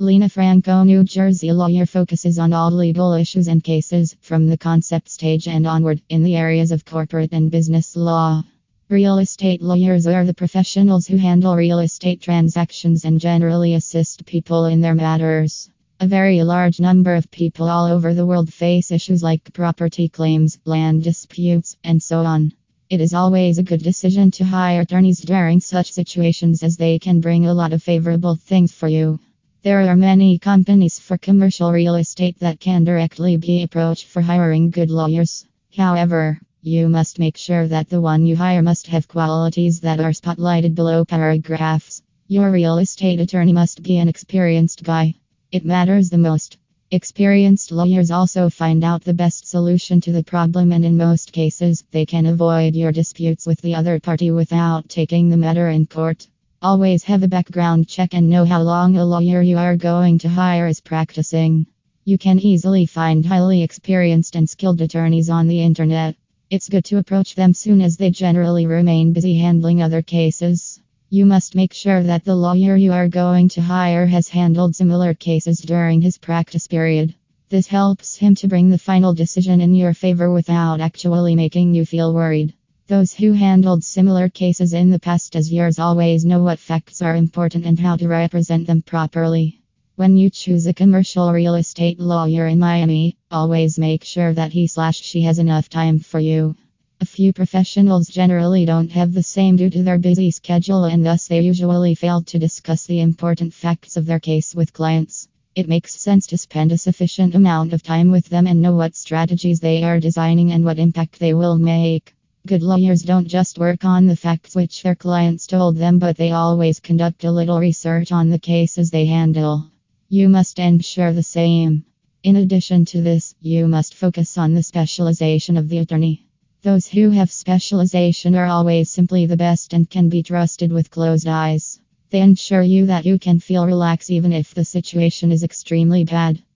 Lena Franco, New Jersey lawyer, focuses on all legal issues and cases from the concept stage and onward in the areas of corporate and business law. Real estate lawyers are the professionals who handle real estate transactions and generally assist people in their matters. A very large number of people all over the world face issues like property claims, land disputes, and so on. It is always a good decision to hire attorneys during such situations as they can bring a lot of favorable things for you. There are many companies for commercial real estate that can directly be approached for hiring good lawyers. However, you must make sure that the one you hire must have qualities that are spotlighted below paragraphs. Your real estate attorney must be an experienced guy. It matters the most. Experienced lawyers also find out the best solution to the problem, and in most cases, they can avoid your disputes with the other party without taking the matter in court. Always have a background check and know how long a lawyer you are going to hire is practicing. You can easily find highly experienced and skilled attorneys on the internet. It's good to approach them soon as they generally remain busy handling other cases. You must make sure that the lawyer you are going to hire has handled similar cases during his practice period. This helps him to bring the final decision in your favor without actually making you feel worried. Those who handled similar cases in the past as yours always know what facts are important and how to represent them properly. When you choose a commercial real estate lawyer in Miami, always make sure that he slash she has enough time for you. A few professionals generally don't have the same due to their busy schedule and thus they usually fail to discuss the important facts of their case with clients. It makes sense to spend a sufficient amount of time with them and know what strategies they are designing and what impact they will make. Good lawyers don't just work on the facts which their clients told them, but they always conduct a little research on the cases they handle. You must ensure the same. In addition to this, you must focus on the specialization of the attorney. Those who have specialization are always simply the best and can be trusted with closed eyes. They ensure you that you can feel relaxed even if the situation is extremely bad.